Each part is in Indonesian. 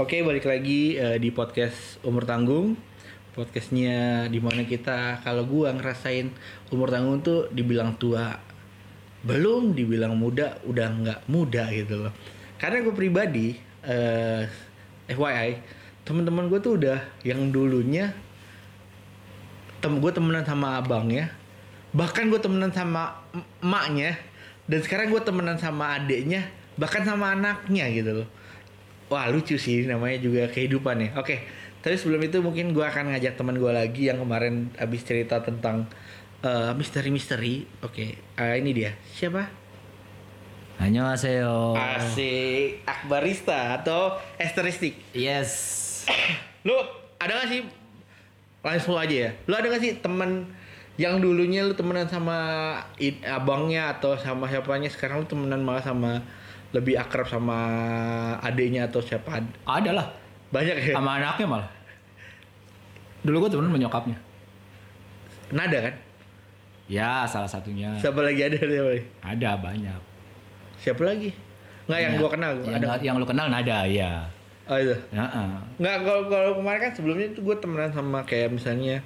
Oke, balik lagi eh, di podcast Umur Tanggung. Podcastnya di mana kita kalau gua ngerasain umur tanggung tuh dibilang tua belum, dibilang muda udah nggak muda gitu loh. Karena gue pribadi, eh, FYI, teman-teman gue tuh udah yang dulunya tem gue temenan sama abangnya, bahkan gue temenan sama em- emaknya, dan sekarang gue temenan sama adiknya, bahkan sama anaknya gitu loh. Wah lucu sih namanya juga kehidupan ya. Oke, tapi sebelum itu mungkin gue akan ngajak teman gue lagi yang kemarin habis cerita tentang eh, misteri-misteri. Oke, eh, ini dia. Siapa? Annyeonghaseyo. Asik Akbarista atau Esteristik. Yes. Lu ada gak sih langsung aja ya? Lu ada gak sih temen yang dulunya lu temenan sama abangnya atau sama siapanya sekarang lu temenan malah sama lebih akrab sama adiknya atau siapa? Ada lah. Banyak ya? Sama anaknya malah. Dulu gue temen sama nyokapnya. Nada kan? Ya, salah satunya. Siapa lagi ada siapa lagi? Ada banyak. Siapa lagi? Nggak yang Ya, gua kenal. Yang, ada. yang lu kenal nada, ya. Oh itu. Heeh. Nggak kalau kalau kemarin kan sebelumnya tuh gue temenan sama kayak misalnya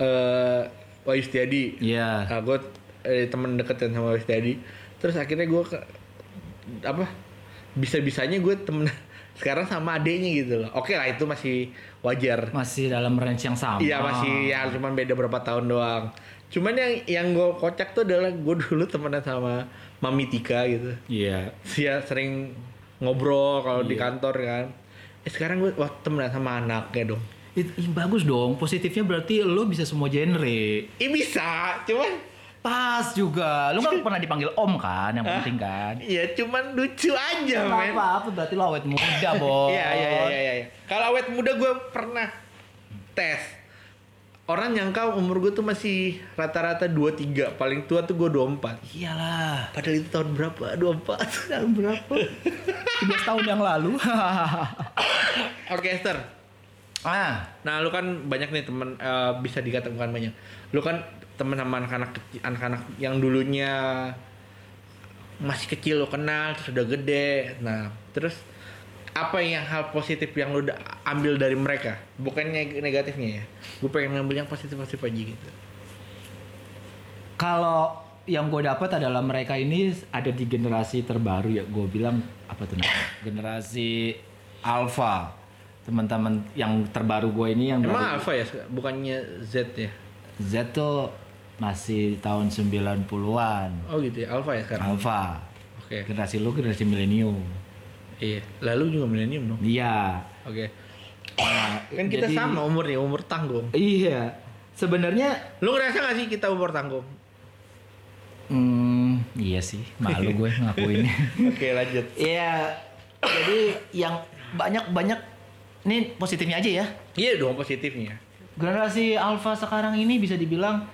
eh Wahyu Setiadi. Iya. Nah, gue eh, temen deketan sama Wahyu Setiadi. Terus akhirnya gue apa? Bisa-bisanya gue temen sekarang sama adeknya gitu loh. Oke lah itu masih wajar. Masih dalam range yang sama. Iya masih ya cuman beda berapa tahun doang. Cuman yang yang gue kocak tuh adalah gue dulu temenan sama Mami Tika gitu. Iya. Dia sering ngobrol kalau di Iya. kantor kan. Eh sekarang gue wah temenan sama anaknya dong. It- ih, bagus dong. Positifnya berarti lo bisa semua genre. Ih bisa, cuman Pas juga. Lu kan pernah dipanggil om kan, yang penting kan. Iya cuman lucu aja men. apa-apa, berarti lo awet muda, bos. Iya iya iya iya. iya. Kalau awet muda gue pernah tes. Orang nyangka umur gue tuh masih rata-rata 23, paling tua tuh gue 24. Iyalah. Padahal itu tahun berapa? 24. Tahun berapa? 13 tahun yang lalu. Oke Esther. Ah, Nah lu kan banyak nih temen eh, bisa dikatakan banyak. Lu kan temen sama anak-anak kecil, anak-anak yang dulunya masih kecil lu kenal terus udah gede. Nah terus apa yang hal positif yang lu udah ambil dari mereka? Bukannya negatifnya ya. Gue pengen ngambil yang positif-positif aja gitu. kalau yang gue dapat adalah mereka ini ada di generasi terbaru ya. Gue bilang apa tuh? Generasi Alpha. Teman-teman yang terbaru gue ini yang Emang dari- Alpha ya? Bukannya Z ya? Z tuh masih tahun 90-an. Oh gitu ya, Alpha ya sekarang? Alpha. Oke. Generasi lu generasi milenium. Iya. Lalu juga milenium dong. Iya. Oke. Nah, Kan kita jadi- sama umurnya, umur tanggung. Iya. Sebenarnya Lu ngerasa gak sih kita umur tanggung? Hmm, iya sih, malu gue ngakuinnya. Oke lanjut. Iya, jadi yang banyak-banyak ini positifnya aja ya. Iya dong positifnya. Generasi alpha sekarang ini bisa dibilang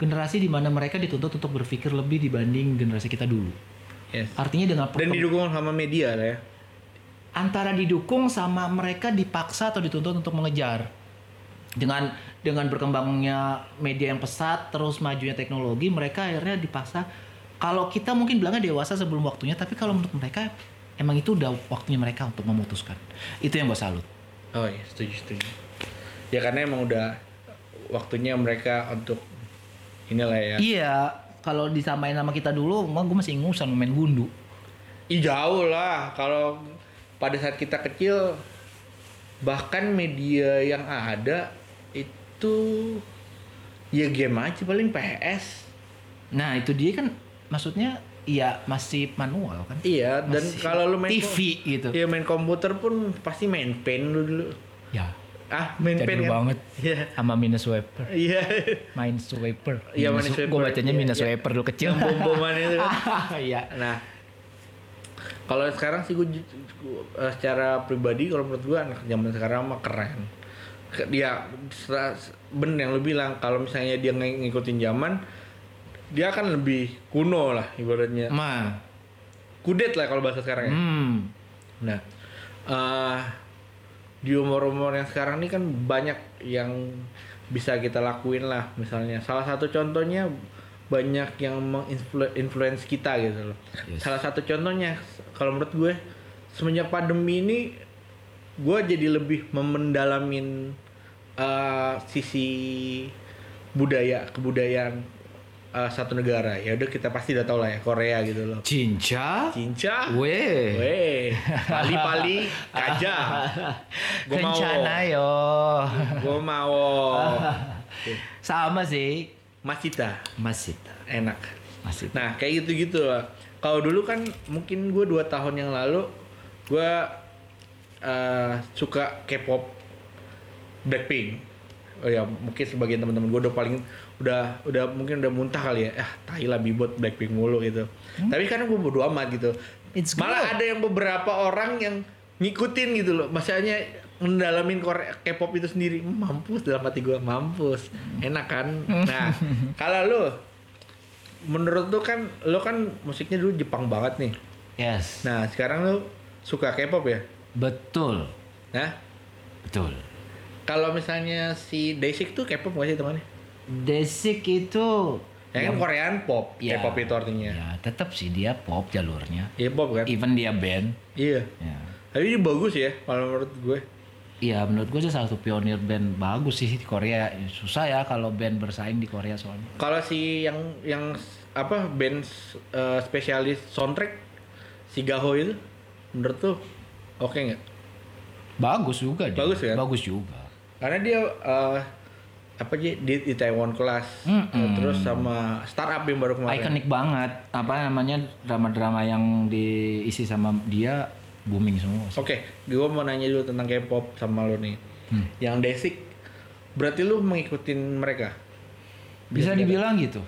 generasi di mana mereka dituntut untuk berpikir lebih dibanding generasi kita dulu. Yes. Artinya dengan Dan didukung sama media lah ya. antara didukung sama mereka dipaksa atau dituntut untuk mengejar. Dengan dengan berkembangnya media yang pesat, terus majunya teknologi, mereka akhirnya dipaksa. Kalau kita mungkin bilangnya dewasa sebelum waktunya, tapi kalau menurut mereka emang itu udah waktunya mereka untuk memutuskan. Itu yang gue salut. Oh iya setuju setuju. Ya karena emang udah waktunya mereka untuk inilah ya. Iya, kalau disamain sama kita dulu, emang gue masih ingusan main gundu. Ih jauh lah kalau pada saat kita kecil bahkan media yang ada itu ya game aja paling PS. Nah itu dia kan maksudnya ya masih manual kan. Iya dan Masih kalau lu main TV gitu. Iya main komputer pun pasti main pen lu dulu. Ya, Ah main pen kan? banget. Iya. sama minus wiper. Iya. main swiper. Iya, main swiper. Gue bacanya Iya, minus iya. swiper dulu kecil. Yang bom-boman itu. Iya. Nah, kalau sekarang sih gue eh, secara pribadi kalau menurut gue anak zaman sekarang mah keren. Ke- Dia bener yang lu bilang kalau misalnya dia ng- ngikutin zaman dia akan lebih kuno lah ibaratnya. Ma. Kudet lah kalau bahasa sekarang ya. Hmm. Nah, eh di umur-umur yang sekarang ini kan banyak yang bisa kita lakuin lah. Misalnya, salah satu contohnya banyak yang menginfluence kita gitu loh. Yes. Salah satu contohnya, kalau menurut gue, semenjak pandemi ini gue jadi lebih memendalamin eh, sisi budaya kebudayaan eh, satu negara ya udah kita pasti udah tau lah ya Korea gitu loh Cinca? cinca Weh. weh pali pali kaja Kencana yo. gue mau Sama sih. Masita Masih. enak Masih. Nah kayak gitu-gitu lah. Kalau dulu kan mungkin gue dua tahun yang lalu gue eh, suka K-pop Blackpink. Oh ya mungkin sebagian teman-teman gue udah paling udah udah mungkin udah muntah kali ya. Ah tai lah bibot Blackpink mulu gitu. Tapi karena gue bodo amat gitu. It's Malah good. ada yang beberapa orang yang ngikutin gitu loh. Maksudnya mendalamin K-pop itu sendiri mampus dalam hati gue mampus enak kan nah kalau lu menurut lu kan lu kan musiknya dulu Jepang banget nih Yes. nah sekarang lu suka K-pop ya Betul. nah Betul. kalau misalnya si Daisy tuh K-pop gak sih temannya Desik itu ya kan Korean pop Ya. K-pop itu artinya ya tetap sih dia pop jalurnya. iya pop kan Even dia band. iya Ya. tapi ini bagus ya kalau menurut gue Iya menurut gue sih salah satu pionir band bagus sih di Korea. Susah ya kalau band bersaing di Korea soalnya. kalau si yang yang apa band eh, spesialis soundtrack si Gaho itu menurut tuh oke nggak Bagus juga dia. Bagus kan? Bagus juga. karena dia eh, apa sih di, di Taiwan kelas Mm-mm. Eh, terus sama startup yang baru kemarin Ikonik banget. Apa namanya drama-drama yang diisi sama dia booming semua. oke gue mau nanya dulu tentang K-pop sama lo nih Hmm. yang Desik berarti lu mengikutin mereka Bisa dibilang gitu.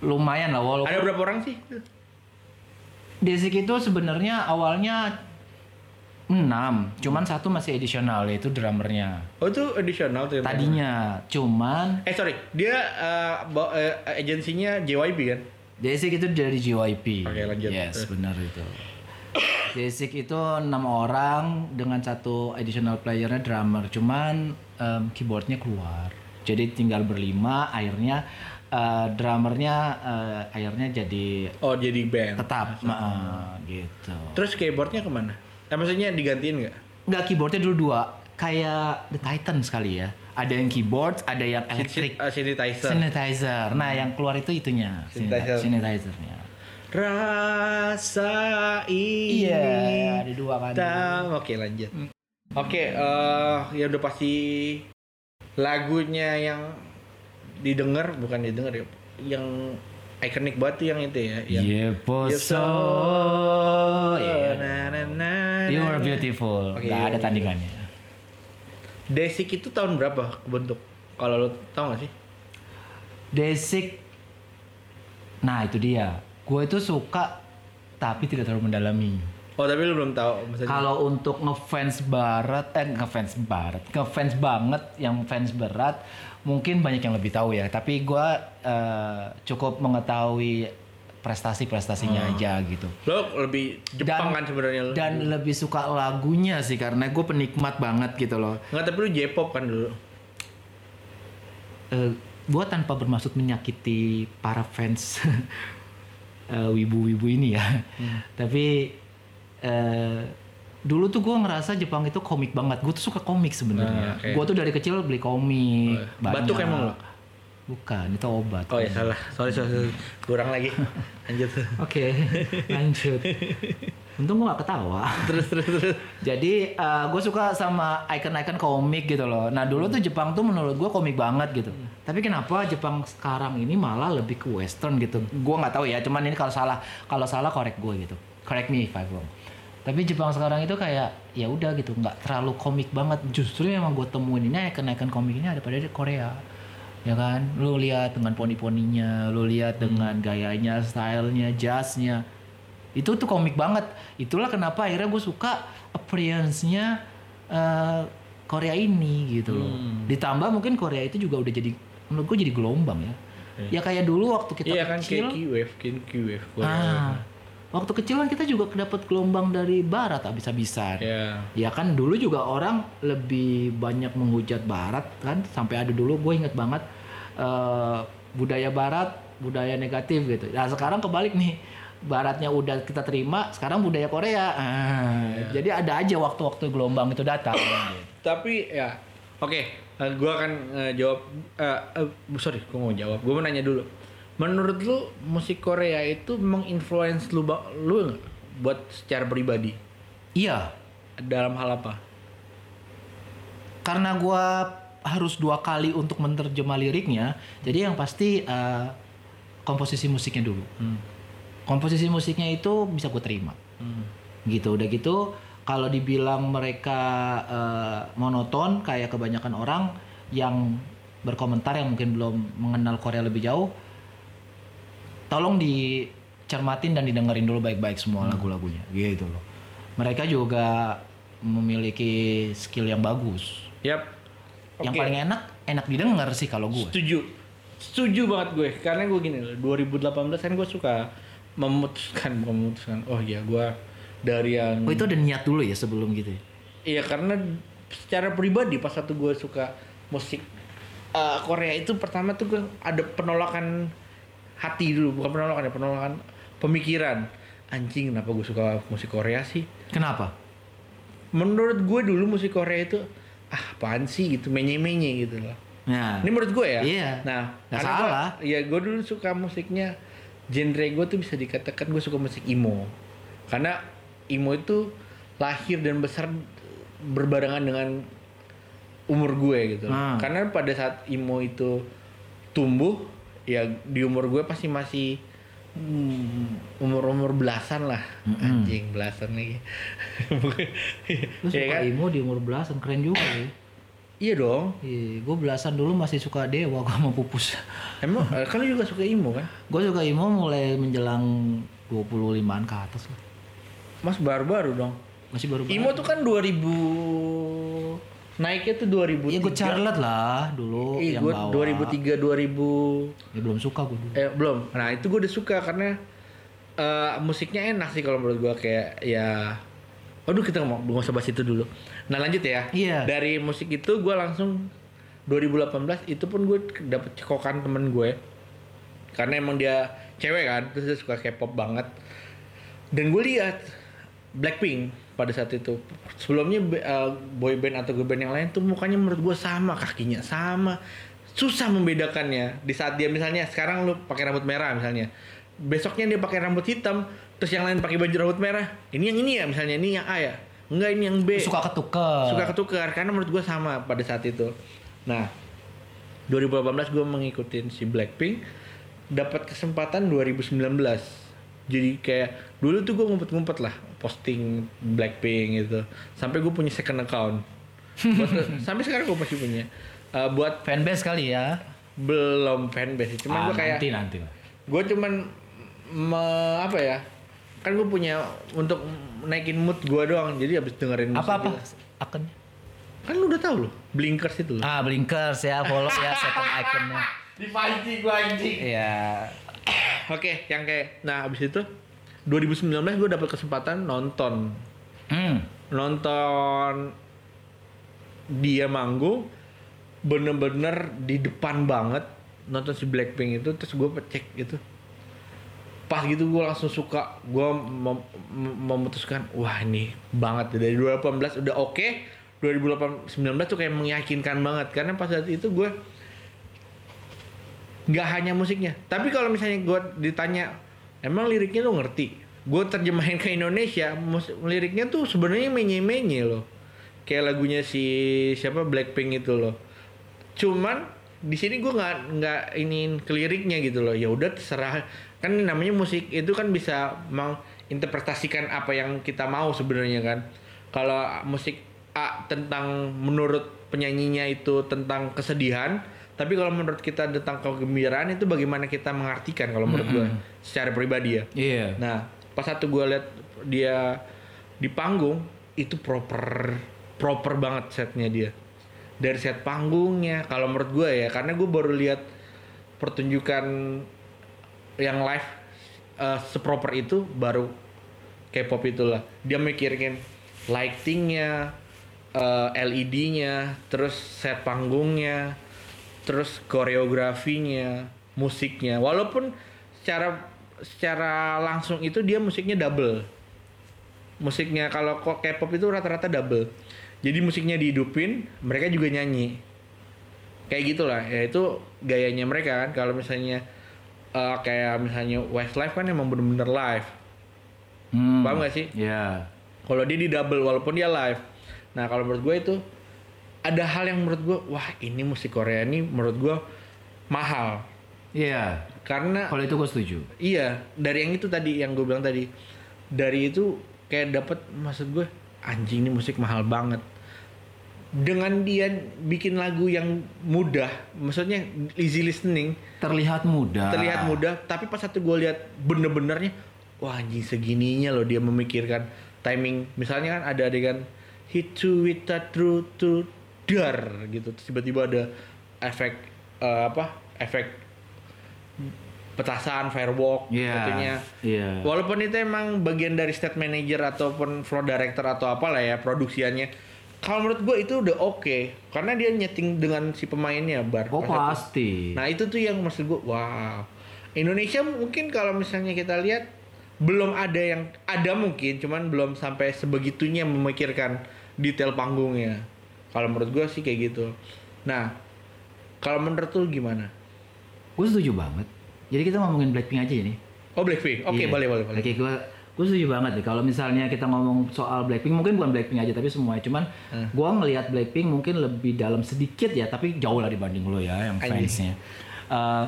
Lumayan lah walaupun ada berapa orang sih Desik itu sebenarnya awalnya 6, cuman satu masih edisional yaitu drummernya. oh itu additional tuh Tadinya, cuman eh sorry dia eh, eh, agensinya JYP kan Desik itu dari JYP. Oke, lanjut. Yes, benar itu. Desik itu enam orang dengan satu additional playernya drummer, cuman em, keyboardnya keluar. Jadi tinggal berlima, akhirnya eh, drummernya eh, akhirnya jadi oh jadi band tetap, eh, gitu. terus keyboardnya ke mana eh, maksudnya digantiin nggak Nggak keyboardnya dulu dua, kayak The Titans kali ya. Ada yang keyboard, ada yang electric Uh, synthesizer synthesizer. Nah, yang keluar itu itunya, Synthesizer. synthesizernya. rasa ini Iya, ada dua kan. Oke lanjut. Oke, eh ya udah pasti lagunya yang didengar bukan didengar ya, yang ikonik banget tuh yang itu ya, yang Yeposo. Na, na, na, You are beautiful. Oke, Gak ada tandingannya. Desik itu tahun berapa bentuk? Kalau lo tau gak sih? Desik. Nah itu dia. Gue itu suka tapi tidak terlalu mendalami. Oh tapi lo belum tahu maksudnya. Kalau untuk ngefans barat, eh ngefans barat, ngefans banget yang fans berat, mungkin banyak yang lebih tahu ya. Tapi gue eh, cukup mengetahui prestasi-prestasinya aja gitu. Lo lebih Jepang Dan- kan sebenarnya lo. Dan lebih suka lagunya sih karena gue penikmat banget gitu loh. Nggak tapi lo J-pop kan dulu. eh gue tanpa bermaksud menyakiti para fans eh, wibu-wibu ini ya. Tapi eh dulu tuh gue ngerasa Jepang itu komik banget. Gue tuh suka komik sebenarnya. Ah, oke. Gue tuh dari kecil beli komik. Oh, batuk emang lo? Bukan, itu obat. Oh ya salah. Sorry sorry, sorry. kurang lagi. Lanjut. Oke, lanjut. Untung gue gak ketawa. terus terus terus. Jadi gue suka sama icon-icon komik gitu loh. Nah dulu tuh Jepang tuh menurut gue komik banget gitu. Tapi kenapa Jepang sekarang ini malah lebih ke western gitu? Gue nggak tahu ya. Cuman ini kalau salah, kalau salah korek gue gitu. Correct me if I'm wrong. Tapi Jepang sekarang itu kayak ya udah gitu, nggak terlalu komik banget. Justru yang gue temuin ini icon-icon komik ini ada pada di Korea. Ya kan, lu lihat dengan poni-poninya, lu lihat dengan gayanya, stylenya, jazznya, itu tuh komik banget. Itulah kenapa akhirnya gue suka appearance-nya eh, Korea ini gitu loh. Hmm. ditambah mungkin Korea itu juga udah jadi menurut gue jadi gelombang ya. Ya kayak dulu waktu kita Iya kan kecil. Kayak Q-wave, kan Q-wave. ah waktu kecil kan kita juga dapat gelombang dari barat habis-habisan Ya. Ya kan dulu juga orang lebih banyak menghujat barat kan sampai ada dulu gue inget banget eh, budaya barat budaya negatif gitu. Nah sekarang kebalik nih baratnya udah kita terima sekarang budaya Korea ah, jadi ada aja waktu-waktu gelombang itu datang Tapi ya, oke, eh, gua akan eh, jawab. eh, eh, sorry, gua mau jawab. Gua mau nanya dulu. Menurut lu musik Korea itu menginfluence lu, lu buat secara pribadi? Iya. Dalam hal apa? karena gua harus dua kali untuk menerjemah liriknya jadi yang pasti eh, komposisi musiknya dulu. Komposisi musiknya itu bisa gue terima. Gitu udah gitu kalau dibilang mereka eh, monoton kayak kebanyakan orang yang berkomentar yang mungkin belum mengenal Korea lebih jauh tolong dicermatin dan didengerin dulu baik-baik semua lagu-lagunya gitu loh mereka juga memiliki skill yang bagus Yap. yang Oke. paling enak enak didengar sih kalau gue Setuju. Setuju banget gue. Karena gue gini loh, 2018 kan gue suka memutuskan, memutuskan. Oh iya, gue dari yang oh itu ada niat dulu ya sebelum gitu ya Iya karena secara pribadi pas satu gue suka musik eh, Korea itu pertama tuh gue ada penolakan hati dulu bukan penolakan ya penolakan pemikiran. Anjing kenapa gue suka musik Korea sih? Kenapa? Menurut gue dulu musik Korea itu ah apaan sih? gitu menye menye gitu loh. Nah ini menurut gue ya? Iya. nah Nggak gua- salah. ya gue dulu suka musiknya genre gue tuh bisa dikatakan gue suka musik emo. Karena emo itu lahir dan besar berbarengan dengan umur gue gitu Hmm. karena pada saat emo itu tumbuh ya di umur gue pasti masih umur umur belasan lah. Anjing belasan lagi. Lu Iya suka kan? emo di umur belasan keren juga ya. iya dong. Iya, gue belasan dulu masih suka dewa gue mau pupus. emang? Eh, kan lu juga suka emo kan? Gue suka emo mulai menjelang 25-an ke atas lah. mas baru-baru dong. Masih baru Imo tuh kan 2000 naiknya tuh 2003. Iya gue Charlotte lah dulu Ih, yang gua bawa. 2003 2000 Ya belum suka gue dulu. eh belum. Nah, itu gue udah suka karena eh, musiknya enak sih kalau menurut gua kayak ya Aduh kita mau nggak usah bahas itu dulu. Nah lanjut ya. Iya. Dari musik itu gue langsung 2018 itu pun gue dapet cekokan temen gue karena emang dia cewek kan terus dia suka K-pop banget dan gue lihat Blackpink pada saat itu. Sebelumnya be- uh, boy band atau girl band yang lain tuh mukanya menurut gue sama kakinya sama. Susah membedakannya. Di saat dia misalnya sekarang lu pakai rambut merah misalnya. Besoknya dia pakai rambut hitam terus yang lain pakai baju rambut merah. Ini yang ini ya misalnya ini yang A ya? Enggak ini yang B. Suka ketukar. suka ketukar karena menurut gue sama pada saat itu. Nah, 2018 gue mengikutin si Blackpink, dapat kesempatan 2019. Jadi kayak dulu tuh gue ngumpet-ngumpet lah posting Blackpink gitu. Sampai gue punya second account. Buat- sampai sekarang gue masih punya. Eh, buat Fanbase kali ya. belum fanbase, cuman Ah, gue kayak nanti nanti gue cuman me- apa ya? Kan gue punya untuk naikin mood gue doang. Jadi habis dengerin musik Apa apa? Akunnya? Kan lu udah tahu loh, Blinkers itu loh. Ah, Blinkers ya, follow ya second iconnya. Dipancing gua anjing. Iya. Oke, yang kayak nah abis itu 2019 gue dapet kesempatan nonton. Hmm. nonton dia manggung bener-bener di depan banget nonton si Blackpink itu terus gue cek gitu. Pas gitu gue langsung suka gue mem- mem- memutuskan wah ini banget dari 2018 udah oke 2019 tuh kayak meyakinkan banget. Karena pas saat itu gue nggak hanya musiknya. Tapi kalau misalnya gue ditanya emang liriknya lu ngerti? Gue terjemahin ke Indonesia liriknya tuh sebenarnya menye-menye loh. Kayak lagunya si siapa Blackpink itu loh. Cuman di sini gue nggak nggak iniin ke liriknya gitu loh. Ya udah terserah. Kan namanya musik itu kan bisa menginterpretasikan apa yang kita mau sebenarnya kan. Kalau musik A tentang menurut penyanyinya itu tentang kesedihan tapi kalau menurut kita tentang kegembiraan itu bagaimana kita mengartikan kalau menurut gue secara pribadi ya Iya. Nah, pas satu gue lihat dia di panggung itu proper proper banget setnya dia. Dari set panggungnya, kalau menurut gue ya, karena gue baru lihat pertunjukan yang live eh, seproper itu baru K-pop itulah. Dia mikirin lightingnya, eh, LED-nya, terus set panggungnya, terus koreografinya, musiknya. Walaupun secara secara langsung itu dia musiknya double. Musiknya kalau kok K-pop itu rata-rata double. Jadi musiknya dihidupin, mereka juga nyanyi. Kayak gitulah. Ya itu gayanya mereka kan. Kalau misalnya eh, kayak misalnya Westlife kan emang bener-bener live. Hmm. Paham gak sih? Iya. Kalau dia di double walaupun dia live. Nah kalau menurut gue itu ada hal yang menurut gue wah ini musik Korea ini menurut gue mahal Iya. karena Kalau itu gue setuju. iya dari yang itu tadi yang gue bilang tadi dari itu kayak dapat maksud gue anjing ini musik mahal banget dengan dia bikin lagu yang mudah maksudnya easy listening Terlihat mudah. terlihat mudah tapi pas satu gue lihat bener-benernya wah anjing segininya loh dia memikirkan timing misalnya kan ada adegan hit to with that true to dar gitu Terus tiba-tiba ada efek eh, apa efek petasan firework Iya. tentunya Iya. walaupun itu emang bagian dari state manager ataupun floor director atau apalah ya produksiannya kalau menurut gue itu udah oke karena dia nyeting dengan si pemainnya bar Oh Pas itu- pasti. Nah itu tuh yang maksud gue, wow. Indonesia mungkin kalau misalnya kita lihat belum ada yang ada mungkin, cuman belum sampai sebegitunya memikirkan detail panggungnya. Kalau menurut gue sih kayak gitu. Nah, kalau menurut lu gimana? Gue setuju banget. Jadi kita ngomongin Blackpink aja ini. Oh Blackpink, oke Iya. boleh boleh boleh. Oke, gue gue setuju banget deh. Kalau misalnya kita ngomong soal Blackpink, mungkin bukan Blackpink aja, tapi semuanya. Cuman Hmm. gue ngelihat Blackpink mungkin lebih dalam sedikit ya, tapi jauh lah dibanding lo ya, yang fansnya. Eh,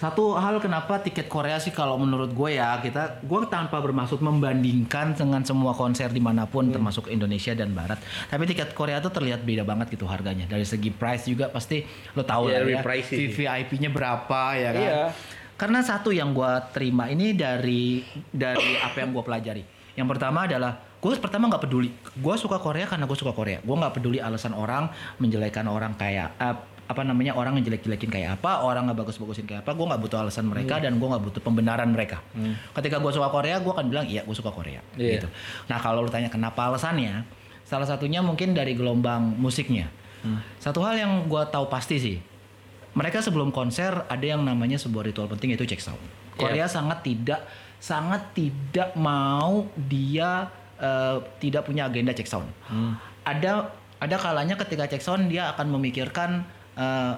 satu hal kenapa tiket Korea sih kalau menurut gue ya kita gue tanpa bermaksud membandingkan dengan semua konser di mana pun Hmm. termasuk Indonesia dan Barat tapi tiket Korea tuh terlihat beda banget gitu harganya dari segi price juga pasti lo tahu Iya, lah ya. VVIP-nya berapa ya kan Iya. karena satu yang gue terima ini dari dari apa yang gue pelajari. Yang pertama adalah gue pertama nggak peduli. Gue suka Korea karena gue suka Korea. Gue nggak peduli alasan orang menjelekan orang kayak eh, apa namanya orang ngejelek-jelekin kayak apa, orang nggak bagus-bagusin kayak apa. Gue nggak butuh alasan mereka dan gue nggak butuh pembenaran mereka. Ketika gue suka Korea, gue akan bilang iya gue suka Korea. Iya. Gitu. Nah kalau lu tanya kenapa alasannya, salah satunya mungkin dari gelombang musiknya. Satu hal yang gue tahu pasti sih, mereka sebelum konser ada yang namanya sebuah ritual penting yaitu check sound. Korea sangat tidak sangat tidak mau dia eh, tidak punya agenda check sound. Ada ada kalanya ketika check sound dia akan memikirkan eh,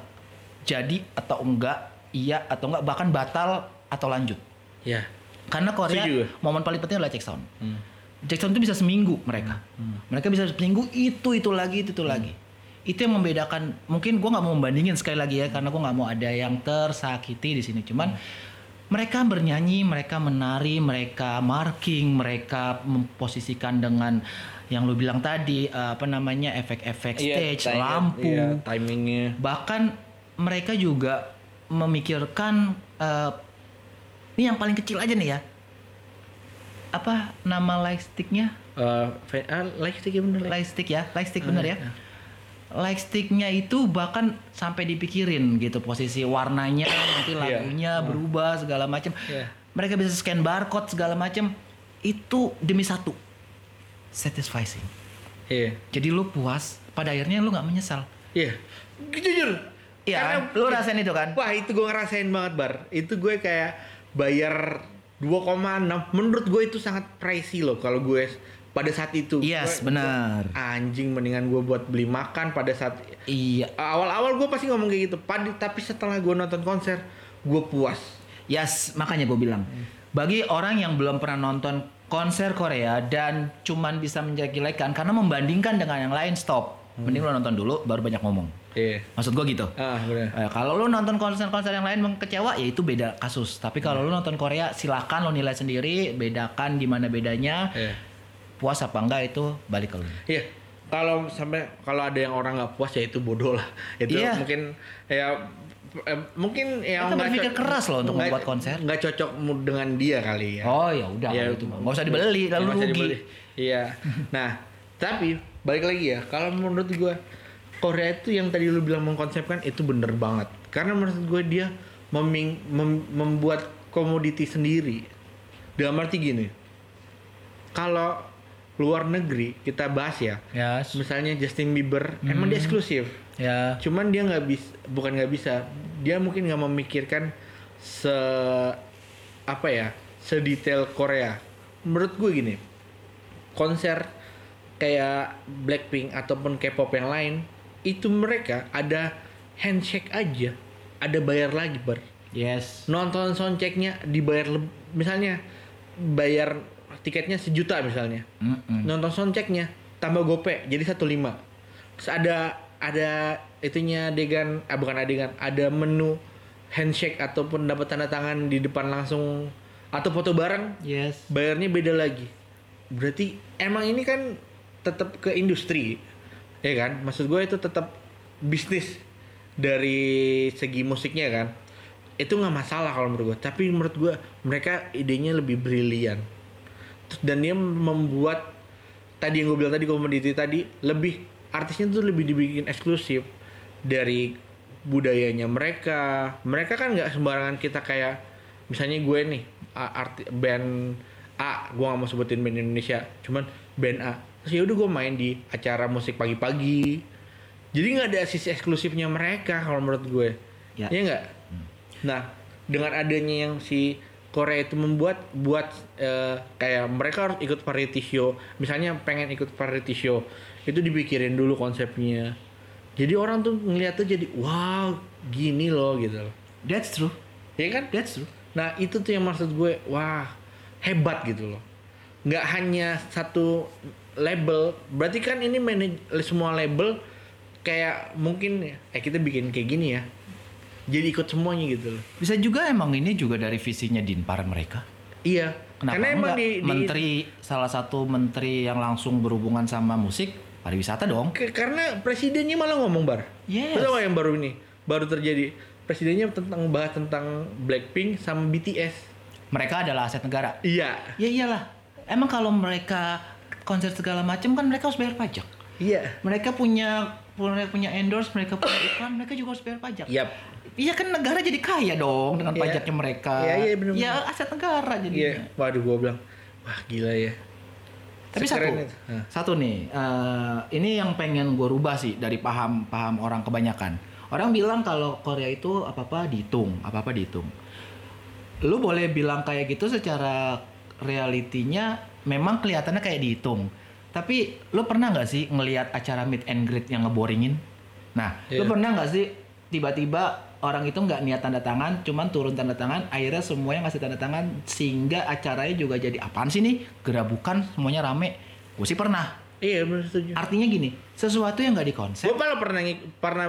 jadi atau enggak, iya atau enggak bahkan batal atau lanjut. Ya. Karena Korea Setuju. momen paling penting adalah check sound. Check sound itu bisa seminggu mereka. Mereka bisa seminggu itu itu lagi itu itu lagi. Itu yang membedakan. Mungkin gua nggak mau membandingin sekali lagi ya karena gua nggak mau ada yang tersakiti di sini. Cuman mereka bernyanyi, mereka menari, mereka marking, mereka memposisikan dengan yang lu bilang tadi eh, apa namanya efek-efek stage, timing- lampu, iya, timingnya. bahkan mereka juga memikirkan eh, ini yang paling kecil aja nih ya. Apa nama light sticknya Eh, fe- ah, like stick ya? Bener like. light stick ya light stick bener ya. light sticknya itu bahkan sampai dipikirin gitu posisi warnanya nanti Iya. lagunya berubah segala macam Iya. mereka bisa scan barcode segala macam itu demi satu satisfying Iya. jadi lu puas pada akhirnya lu nggak menyesal Iya. Jujur. Iya lu rasain itu kan Wah itu gue ngerasain banget bar. Itu gue kayak bayar 2,6. Menurut gue itu sangat pricey loh kalau gue pada saat itu. Yes, benar. Anjing mendingan gue buat beli makan pada saat iya awal-awal gue pasti ngomong kayak gitu. Padi, tapi setelah gue nonton konser gue puas. Yes, makanya gue bilang. Bagi orang yang belum pernah nonton konser Korea dan cuman bisa menjelek-jelekan karena membandingkan dengan yang lain stop. Mending lo nonton dulu baru banyak ngomong. Iya. Maksud gue gitu. Ah. Eh, kalau lo nonton konser-konser yang lain mengecewa ya itu beda kasus. Tapi kalau lo nonton Korea silakan lo nilai sendiri, bedakan gimana bedanya. Iya. Puas apa enggak itu balik ke lo. Iya. Kalau sampai kalau ada yang orang nggak puas ya itu bodoh lah. Itu Iya. mungkin ya eh, mungkin yang nggak berpikir keras loh untuk nggak- membuat konser. Nggak cocok dengan dia kali ya. Oh ya udah Ya, itu. Nggak usah dibeli lalu usah rugi. dibeli. Iya. Nah, tapi balik lagi ya, kalau menurut gua Korea itu yang tadi lu bilang mengkonsepkan itu bener banget. Karena menurut gue dia meming- mem- membuat komoditi sendiri. Dalam arti gini, kalau luar negeri kita bahas ya, Yes. misalnya Justin Bieber, emang dia eksklusif. Ya. Cuman dia nggak bisa, bukan nggak bisa, dia mungkin nggak memikirkan se apa ya sedetail Korea. Menurut gue gini, konser kayak Blackpink ataupun K-pop yang lain itu mereka ada handshake aja, ada bayar lagi ber. Yes. Nonton soundchecknya dibayar misalnya bayar tiketnya sejuta misalnya. Mm-mm. Nonton soundchecknya tambah gope jadi satu lima. Terus ada ada itunya adegan, ah bukan adegan, ada menu handshake ataupun dapat tanda tangan di depan langsung atau foto bareng Yes. bayarnya beda lagi. Berarti emang ini kan tetap ke industri, ya kan? Maksud gue itu tetap bisnis dari segi musiknya kan. Itu nggak masalah kalau menurut gue. Tapi menurut gue mereka idenya lebih brilian. Dan dia membuat tadi yang gue bilang tadi komoditi tadi lebih artisnya tuh lebih dibikin eksklusif dari budayanya mereka. Mereka kan nggak sembarangan kita kayak misalnya gue nih a- arti band A, gue gak mau sebutin band Indonesia, cuman band A. Terus yaudah gue main di acara musik pagi-pagi. Jadi nggak ada sisi eksklusifnya mereka kalau menurut gue. Ya. Iya nggak? Nah, dengan adanya yang si Korea itu membuat buat eh, kayak mereka harus ikut variety show. Misalnya pengen ikut variety show, itu dipikirin dulu konsepnya. Jadi orang tuh ngeliat tuh jadi wow gini loh gitu loh. That's true. Ya kan? That's true. Nah itu tuh yang maksud gue wah hebat gitu loh. Nggak hanya satu label. Berarti kan ini manaj semua label kayak mungkin eh kita bikin kayak gini ya. Jadi ikut semuanya gitu loh. Bisa juga emang ini juga dari visinya Dinpar mereka. Iya. Kenapa Karena emang di, di- menteri salah satu menteri yang langsung berhubungan sama musik pariwisata dong? ke- karena presidennya malah ngomong bar. Yes. Nggak yang baru ini baru terjadi. Presidennya tentang bahas tentang Blackpink sama BTS. Mereka adalah aset negara. Iya. Ya iyalah. Emang kalau mereka konser segala macam kan mereka harus bayar pajak. Iya. Mereka punya punya punya endorse, mereka punya iklan, mereka juga harus bayar pajak. Yap. Iya kan negara jadi kaya dong dengan Iya. pajaknya mereka. Iya, iya, bener-bener. Ya aset negara Iya. jadinya. Waduh gua bilang wah gila ya. Tapi satu, Sekeren itu. Hah. satu nih, eh, ini yang pengen gue rubah sih dari paham paham orang kebanyakan. Orang bilang kalau Korea itu apa apa dihitung, apa apa dihitung. Lu boleh bilang kayak gitu secara realitinya memang kelihatannya kayak dihitung. Tapi lu pernah nggak sih ngelihat acara meet and greet yang ngeboringin? Nah, lu Iya. pernah nggak sih tiba-tiba orang itu nggak niat tanda tangan, cuman turun tanda tangan, akhirnya semuanya ngasih tanda tangan sehingga acaranya juga jadi apaan sih nih? Gerabukan semuanya rame. Gue sih pernah. Iya benar setuju. Artinya gini, sesuatu yang nggak dikonsep. Gue malah pernah pernah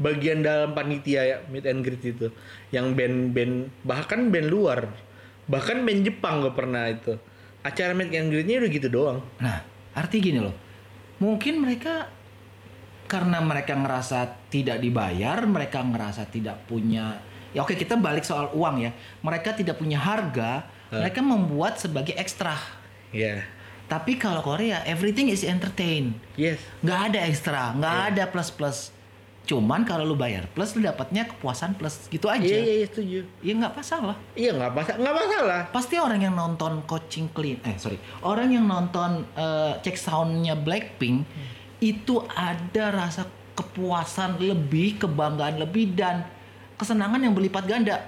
bagian dalam panitia ya meet and greet itu yang band-band bahkan band luar bahkan band Jepang gue pernah itu acara meet and greetnya udah gitu doang Nah, arti gini loh. Mungkin mereka karena mereka ngerasa tidak dibayar, mereka ngerasa tidak punya ya oke kita balik soal uang ya. Mereka tidak punya harga, mereka membuat sebagai ekstra. ya Tapi kalau Korea everything is entertain. yes nggak ada ekstra, nggak ada plus plus. Cuman kalau lu bayar plus lu dapatnya kepuasan plus gitu aja. iya iya iya, setuju Ya nggak masalah. iya nggak masalah nggak masalah Pasti orang yang nonton coaching clean, eh sorry, orang yang nonton eh, cek soundnya Blackpink itu ada rasa kepuasan lebih, kebanggaan lebih dan kesenangan yang berlipat ganda.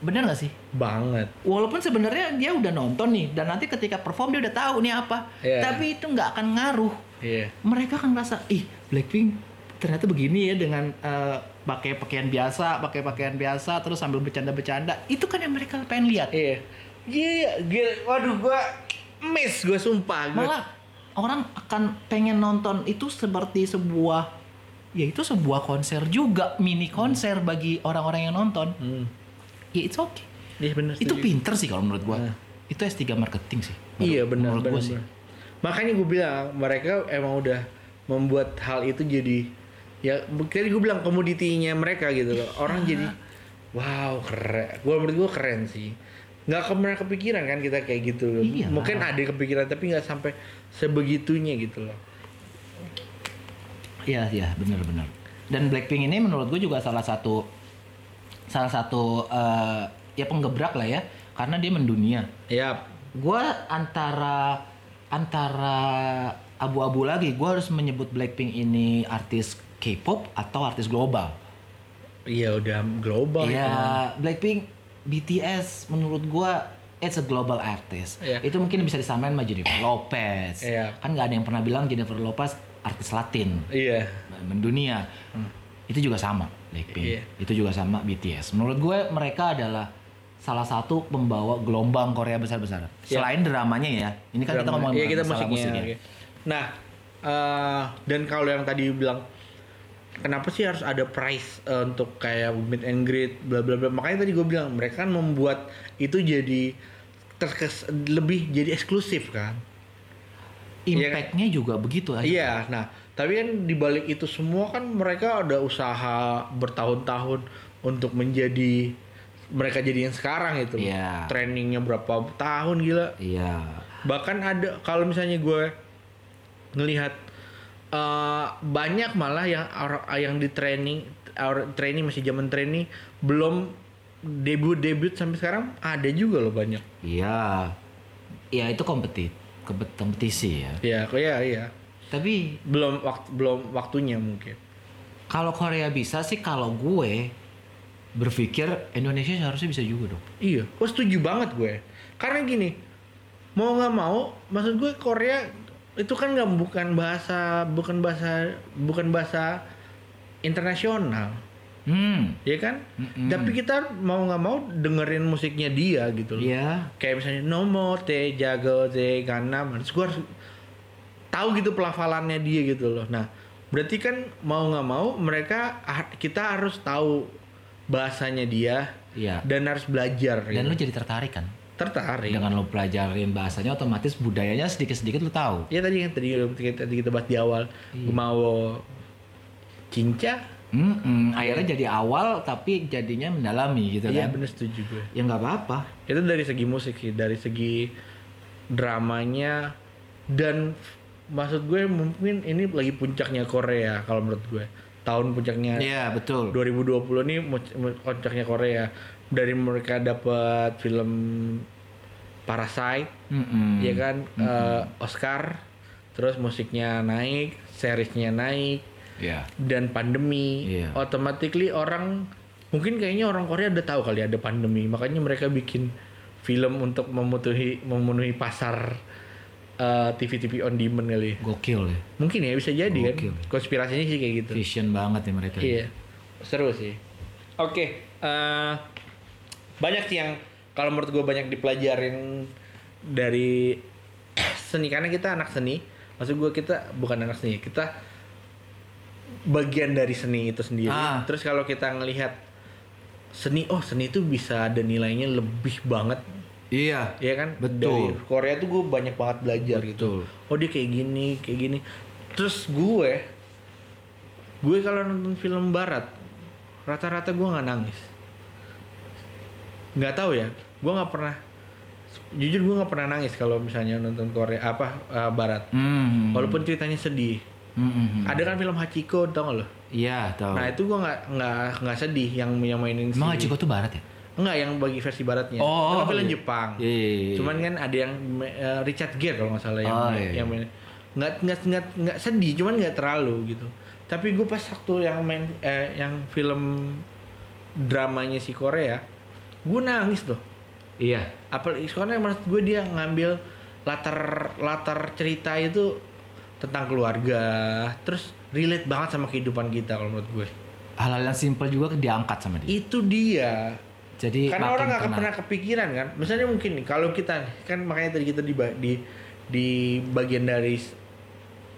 Bener gak sih? banget Walaupun sebenarnya dia udah nonton nih dan nanti ketika perform dia udah tahu nih apa, Iya. tapi itu nggak akan ngaruh. iya Mereka kan merasa, ih Blackpink ternyata begini ya dengan eh, pakai pakaian biasa, pakai pakaian biasa, terus sambil bercanda-bercanda. Itu kan yang mereka pengen lihat. iya iya gila waduh gua miss gue sumpah gua. malah orang akan pengen nonton itu seperti sebuah ya itu sebuah konser juga mini konser bagi orang-orang yang nonton hmm. ya it's okay iya bener itu setuju. pinter sih kalau menurut gua Nah. itu S3 marketing sih Iya benar menurut gua sih. Makanya gue bilang mereka emang udah membuat hal itu jadi ya tadi gue bilang komoditinya mereka gitu loh. Orang Iya. jadi wow keren. Gue menurut gue keren sih. Nggak pernah kepikiran kan kita kayak gitu loh. Iya. Mungkin ada kepikiran tapi nggak sampai sebegitunya gitu loh. iya iya benar-benar dan Blackpink ini menurut gue juga salah satu salah satu eh, ya penggebrak lah ya karena dia mendunia Ya, gue antara antara abu-abu lagi gue harus menyebut Blackpink ini artis K-pop atau artis global iya udah global. ya. Blackpink BTS menurut gua it's a global artist. Iya. Itu mungkin bisa disamain sama Jennifer Lopez. Iya. Kan nggak ada yang pernah bilang Jennifer Lopez artis Latin Iya. mendunia. Itu juga sama Blackpink. Iya. Itu juga sama BTS. Menurut gue mereka adalah salah satu pembawa gelombang Korea besar-besar. Iya. Selain dramanya ya. Ini kan kita Drama. ngomong Iya, kita masalah musiknya. Oke. Nah, eh, dan kalau yang tadi bilang kenapa sih harus ada price eh, untuk kayak meet and greet bla bla bla. Makanya tadi gue bilang mereka kan membuat itu jadi terkes lebih jadi eksklusif kan. Iya kan? Impact-nya juga begitu aja. Iya, nah tapi kan dibalik itu semua kan mereka ada usaha bertahun-tahun untuk menjadi mereka jadi yang sekarang itu. Iya. Trainingnya berapa tahun gila. Iya. Bahkan ada kalau misalnya gue ngelihat eh, banyak malah yang yang di training training masih zaman training belum debut debut sampai sekarang ada juga loh banyak. Iya. Iya itu kompetit kompet- kompetisi ya. Ya, iya iya. Tapi Belum waktu belum waktunya mungkin. kalau Korea bisa sih kalau gue berpikir Indonesia seharusnya bisa juga dong. Iya, gue setuju banget gue. Karena gini, mau nggak mau, maksud gue Korea itu kan nggak bukan bahasa, bukan bahasa, bukan bahasa internasional, Hmm. ya kan? Mm-mm. Tapi kita mau nggak mau dengerin musiknya dia gitu loh. Iya. Kayak misalnya Nomo Te Jago Te Gangnam, terus gue harus tahu gitu pelafalannya dia gitu loh. Nah, berarti kan mau nggak mau mereka ah, kita harus tahu bahasanya dia Iya. dan harus belajar. Dan gitu. lu jadi tertarik kan? Tertarik. Dengan lu pelajarin bahasanya otomatis budayanya sedikit-sedikit lu tahu. Ya tadi yang tadi kita, tadi kita bahas di awal, Iya. mau cinca, Mm-mm, akhirnya jadi awal tapi jadinya mendalami gitu iya kan. bener setuju gue. Ya nggak apa-apa. Itu dari segi musik sih, dari segi dramanya dan maksud gue mungkin ini lagi puncaknya Korea kalau menurut gue. Tahun puncaknya Iya, betul. 2020 ini puncaknya Korea. Dari mereka dapat film Parasite, Mm-mm. ya kan eh, Oscar, terus musiknya naik, seriesnya naik, Iya. dan pandemi, Iya. automatically orang mungkin kayaknya orang Korea udah tahu kali ada pandemi, makanya mereka bikin film untuk memenuhi memenuhi pasar eh, TV-TV on demand kali. Gokil ya. Mungkin ya bisa jadi Gokil. kan. Konspirasinya sih kayak gitu. Vision banget ya mereka. Iya, seru sih. Oke, eh, banyak sih yang kalau menurut gue banyak dipelajarin dari seni karena kita anak seni. Maksud gue kita bukan anak seni, kita bagian dari seni itu sendiri. Ah. Terus kalau kita ngelihat seni, oh seni itu bisa ada nilainya lebih banget Iya. Iya kan? Betul. Dari Korea tuh gue banyak banget belajar gitu. Oh dia kayak gini, kayak gini. Terus gue, gue kalau nonton film barat, rata-rata gue nggak nangis. Nggak tahu ya, gue nggak pernah. Jujur gue nggak pernah nangis kalau misalnya nonton Korea apa eh, barat. Hmm. Walaupun ceritanya sedih. Mm-mm. Ada kan film Hachiko, tau gak lo? Iya, tahu. Nah itu gue nggak nggak nggak sedih yang yang mainin Emang Hachiko tuh barat ya? Enggak yang bagi versi baratnya. Oh, kan film iya. Jepang. Iya, iya, iya. Cuman kan ada yang eh, Richard Gere kalau nggak salah yang Oh, iya, yang main. Nggak nggak nggak nggak sedih, cuman nggak terlalu gitu. Tapi gue pas waktu yang main eh, yang film dramanya si Korea, gue nangis loh. Iya. Apalagi soalnya menurut gue dia ngambil latar latar cerita itu tentang keluarga, terus relate banget sama kehidupan kita kalau menurut gue. Hal-hal yang simpel juga diangkat sama dia. Itu dia Jadi karena orang nggak pernah kepikiran kan misalnya mungkin nih kalau kita kan makanya tadi kita di di di bagian dari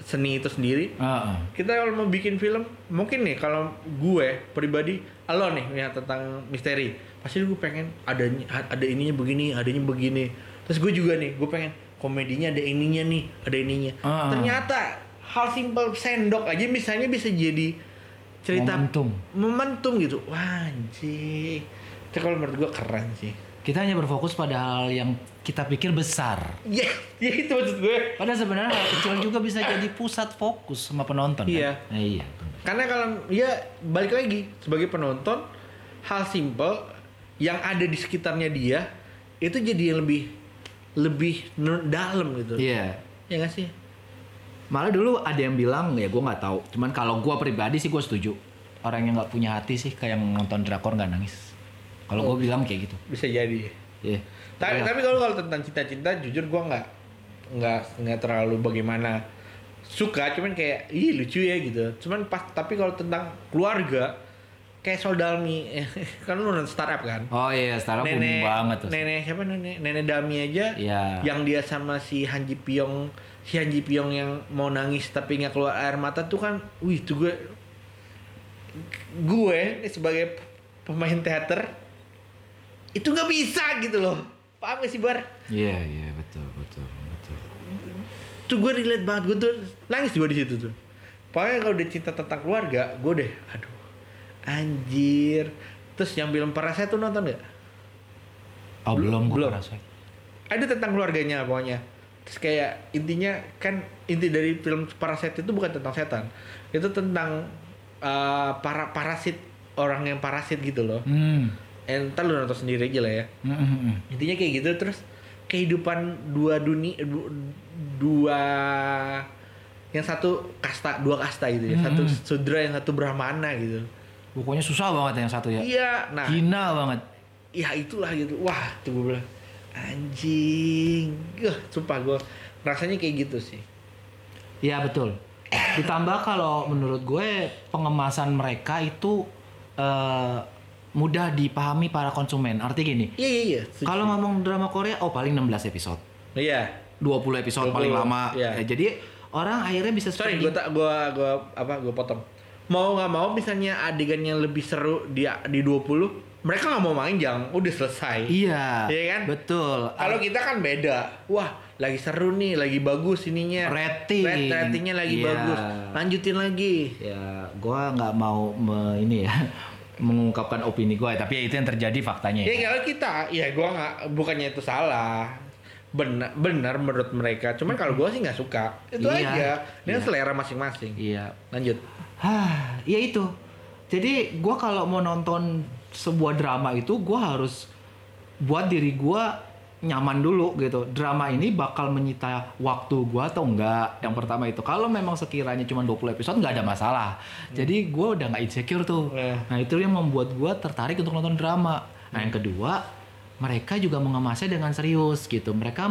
seni itu sendiri Heeh. kita kalau mau bikin film mungkin nih kalau gue pribadi lo nih ya tentang misteri pasti gue pengen ada ada ininya begini adanya begini terus gue juga nih gue pengen komedinya ada ininya nih ada ininya Ah. ternyata hal simpel sendok aja misalnya bisa jadi cerita Momentum. momentum gitu wah anjing itu kalau menurut gue keren sih Kita hanya berfokus pada hal yang kita pikir besar. ya ya itu maksud gue Padahal sebenarnya hal kecil juga bisa jadi pusat fokus sama penonton. kan? Iya. Nah, iya. karena kalau ya balik lagi sebagai penonton hal simpel yang ada di sekitarnya dia itu jadi lebih lebih nu- dalam gitu Iya. ya nggak sih Malah dulu ada yang bilang ya gue nggak tahu. Cuman kalau gue pribadi sih gue setuju. Orang yang nggak punya hati sih kayak nonton drakor nggak nangis. Kalau gue bilang kayak gitu. bisa jadi Iya. tapi Iya. tapi kalau kalau tentang cinta-cinta jujur gua nggak nggak nggak terlalu bagaimana suka cuman kayak ih lucu ya gitu cuman pas tapi kalau tentang keluarga kayak Soldalmi kan lu nonton startup kan Oh iya, sekarang booming banget tuh. nenek siapa nenek nenek Dami aja Iya. yang dia sama si Hanji Pyong si Hanji Pyong yang mau nangis tapi nggak keluar air mata tuh kan wih tuh gue gue sebagai pemain teater itu nggak bisa gitu loh paham gak sih bar Iya, iya, betul, betul, betul. tuh gue relate banget gue tuh nangis juga di situ tuh pokoknya kalau udah cinta tentang keluarga gue deh aduh anjir terus yang film Parasite tuh nonton gak? Oh, belum Belum. rasa. ada tentang keluarganya pokoknya terus kayak intinya kan inti dari film Parasite itu bukan tentang setan itu tentang uh, para parasit orang yang parasit gitu loh Hmm. entar lu nonton sendiri aja lah ya Hmm, hmm, hmm. intinya kayak gitu terus kehidupan dua dunia dua yang satu kasta dua kasta gitu ya satu Hmm. sudra yang satu brahmana gitu Pokoknya susah banget yang satu ya. iya nah Hina banget. ya itulah gitu wah tuh gue bilang anjing Gah, sumpah gue rasanya kayak gitu sih Iya betul. Ditambah kalau menurut gue pengemasan mereka itu eh, mudah dipahami para konsumen. Arti gini, iya iya iya kalau ngomong drama Korea, oh paling 16 episode, iya 20 episode 20, paling lama. iya. Eh, jadi orang akhirnya bisa sorry gue tak gue gue apa gue potong mau nggak mau misalnya adegan yang lebih seru di di 20 mereka nggak mau manjang udah selesai Iya. Iya kan? Betul. Kalau kita kan beda. Wah, lagi seru nih, lagi bagus ininya. Rating. Rat- ratingnya lagi Iya. bagus. Lanjutin lagi. ya gua nggak mau me- ini ya mengungkapkan opini gue tapi ya itu yang terjadi faktanya Ya ya. kalau kita, ya gua nggak bukannya itu salah. Benar, benar menurut mereka. Cuman kalau gua sih nggak suka. Itu Iya. aja. Dengan Iya. selera masing-masing. Iya. Lanjut. Hah, ya itu. Jadi gua kalau mau nonton sebuah drama itu gua harus buat diri gua nyaman dulu gitu. Drama ini bakal menyita waktu gua atau enggak? Yang pertama itu. Kalau memang sekiranya cuma 20 episode nggak ada masalah. Jadi gua udah nggak insecure tuh. Nah. Nah, itu yang membuat gua tertarik untuk nonton drama. Nah, yang kedua, mereka juga mengemasnya dengan serius gitu. Mereka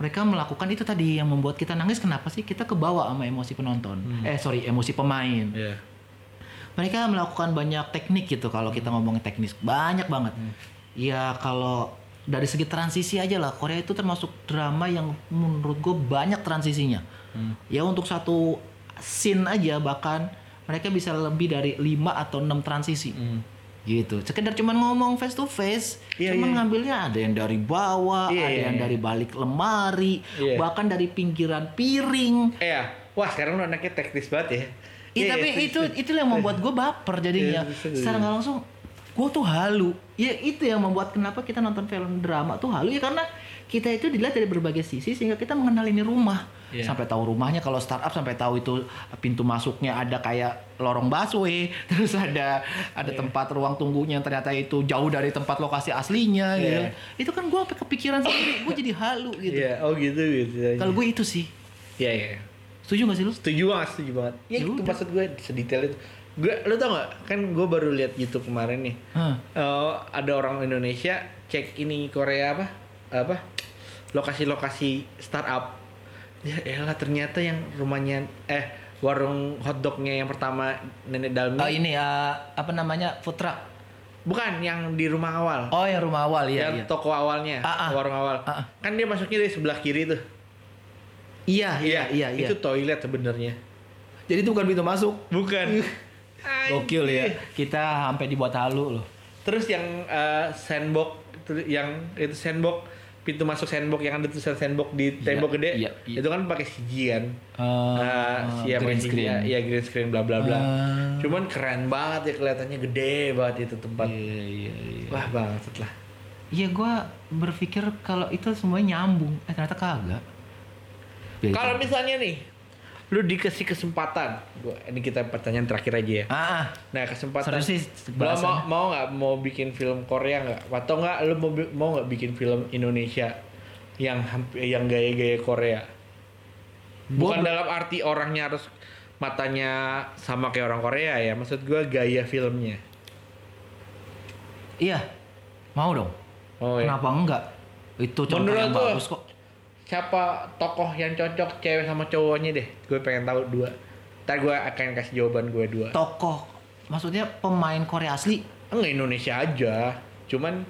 mereka melakukan itu tadi yang membuat kita nangis. Kenapa sih? Kita kebawa sama emosi penonton. Eh, sorry, emosi pemain. Iya. mereka melakukan banyak teknik gitu kalau kita ngomongin teknis. Banyak banget. Ya kalau dari segi transisi aja lah. Korea itu termasuk drama yang menurut gue banyak transisinya. Ya untuk satu scene aja bahkan mereka bisa lebih dari 5 atau 6 transisi gitu sekedar cuman ngomong face to face Iya, cuman iya. ngambilnya ada yang dari bawah Iya, ada iya, yang iya. dari balik lemari Iya. bahkan dari pinggiran piring Eh ya, wah sekarang lu anaknya teknis banget ya. Iya Iya, tapi iya, itu itu yang membuat gue baper jadinya. Iya, setuju. Secara nggak langsung gue tuh halu. Ya itu yang membuat kenapa kita nonton film drama tuh halu ya karena kita itu dilihat dari berbagai sisi sehingga kita mengenal ini rumah. Iya. Sampai tahu rumahnya kalau startup sampai tahu itu pintu masuknya ada kayak lorong busway, terus ada ada tempat ruang tunggunya yang ternyata itu jauh dari tempat lokasi aslinya gitu. Iya. Itu kan gue kepikiran sendiri, gue jadi halu gitu. Iya, oh gitu gitu. Kalau gue itu sih. Iya, iya. Setuju gak sih lu? Setuju banget, setuju banget. Ya, Ya itu udah. maksud gue sedetail itu. Gue, lu tau gak? Kan gue baru lihat YouTube kemarin nih. Hah. Eh, ada orang Indonesia cek ini Korea apa? Apa? Lokasi-lokasi startup. Ya elah ternyata yang rumahnya eh warung hotdognya yang pertama nenek Dalmi. Oh ini eh, apa namanya food truck. Bukan yang di rumah awal. Oh yang rumah awal ya. yang iya. toko awalnya, Ah, ah. warung awal. Ah, ah. Kan dia masuknya dari sebelah kiri tuh. Iya iya iya iya. Itu toilet sebenarnya. Jadi itu bukan pintu masuk. Bukan. Gokil ya. Kita sampai dibuat halu loh. Terus yang eh, sandbox yang itu sandbox pintu masuk sandbox yang ada tulisan sandbox di tembok gede iya, iya. itu kan pakai CG kan Eh, Nah, si green CG, screen. ya green screen bla bla bla Ah. cuman keren banget ya kelihatannya gede banget itu tempat Iya iya iya. wah banget lah Iya gua berpikir kalau itu semuanya nyambung. Eh ternyata kagak. Beda. kalau misalnya nih lu dikasih kesempatan gua ini kita pertanyaan terakhir aja ya ah, ah. Nah kesempatan Seru sih Lo mau mau nggak mau bikin film Korea nggak? Atau nggak lu mau mau nggak bikin film Indonesia yang yang gaya-gaya Korea? Bukan Gua- dalam arti orangnya harus matanya sama kayak orang Korea ya. Maksud gua gaya filmnya. Iya. Mau dong. Oh ya. Kenapa enggak? Itu contoh Menurut yang bagus kok. Siapa tokoh yang cocok cewek sama cowoknya deh? Gue pengen tahu dua. Ntar gue akan kasih jawaban gue dua. Tokoh, maksudnya pemain Korea asli. Enggak Indonesia aja. Cuman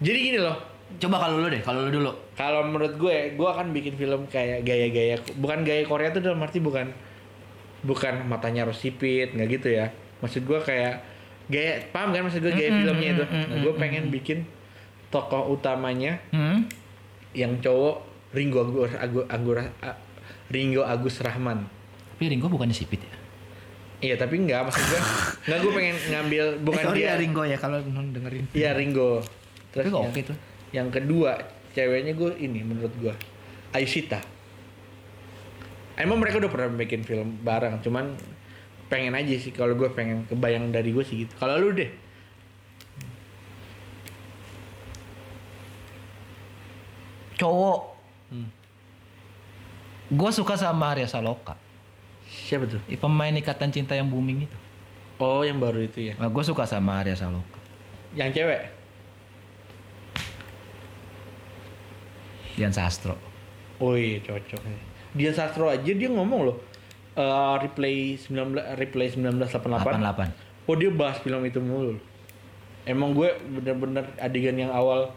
jadi gini loh. Coba kalau lu deh, kalau lu dulu. Kalau menurut gue, gue akan bikin film kayak gaya-gaya, bukan gaya Korea tuh dalam arti bukan bukan matanya harus sipit, nggak gitu ya. Maksud gue kayak gaya, paham kan maksud gue gaya Mm-mm, filmnya itu. Nah, gue pengen bikin tokoh utamanya Hmm? yang cowok Ringo Agus, Agus, Agus, A- Ringo Agus Rahman. Tapi Ringo bukannya sipit ya? Iya tapi enggak maksud gue enggak gue pengen ngambil bukan dia Ringo ya kalau dengerin. Iya Ringo. Tapi kok yang, oke tuh. yang kedua ceweknya gue ini menurut gue Ayushita. Emang mereka udah pernah bikin film bareng, cuman pengen aja sih kalau gue pengen kebayang dari gue sih gitu. Kalau lu deh, Cowok. Hmm. Gue suka sama Arya Saloka. siapa tuh? Pemain Ikatan Cinta yang booming itu. Oh yang baru itu ya. Nah, gue suka sama Arya Saloka. Yang cewek? Dian Sastro. Oh iya cocok nih. Dian Sastro aja dia ngomong loh. eh, replay 19 replay 1988. 88. Oh dia bahas film itu mulu. Emang gue bener-bener adegan yang awal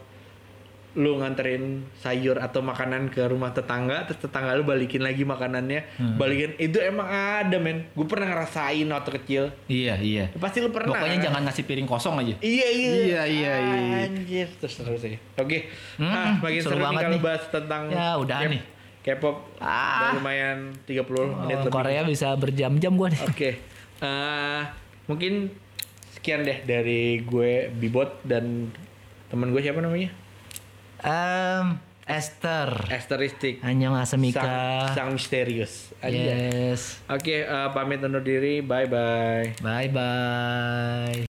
lu nganterin sayur atau makanan ke rumah tetangga terus tetangga lu balikin lagi makanannya Hmm. balikin itu emang ada men gue pernah ngerasain waktu kecil Iya, iya. pasti lu pernah Pokoknya kan? jangan ngasih piring kosong aja. iya iya Iya, iya, iya. anjir terus terus aja oke Hmm, ah makin seru seru, nih banget kalau bahas tentang Ya, udahan K- nih. K-pop Ah. udah lumayan 30 menit Oh, lebih Korea bisa berjam-jam gue nih. Oke, eh, mungkin sekian deh dari gue Bibot dan teman gue siapa namanya? Em, Esther. Esteristik. Annyeong Sang, Asemika. sang misterius. Anjay. Yes. Oke, eh, pamit undur diri. Bye bye. Bye bye.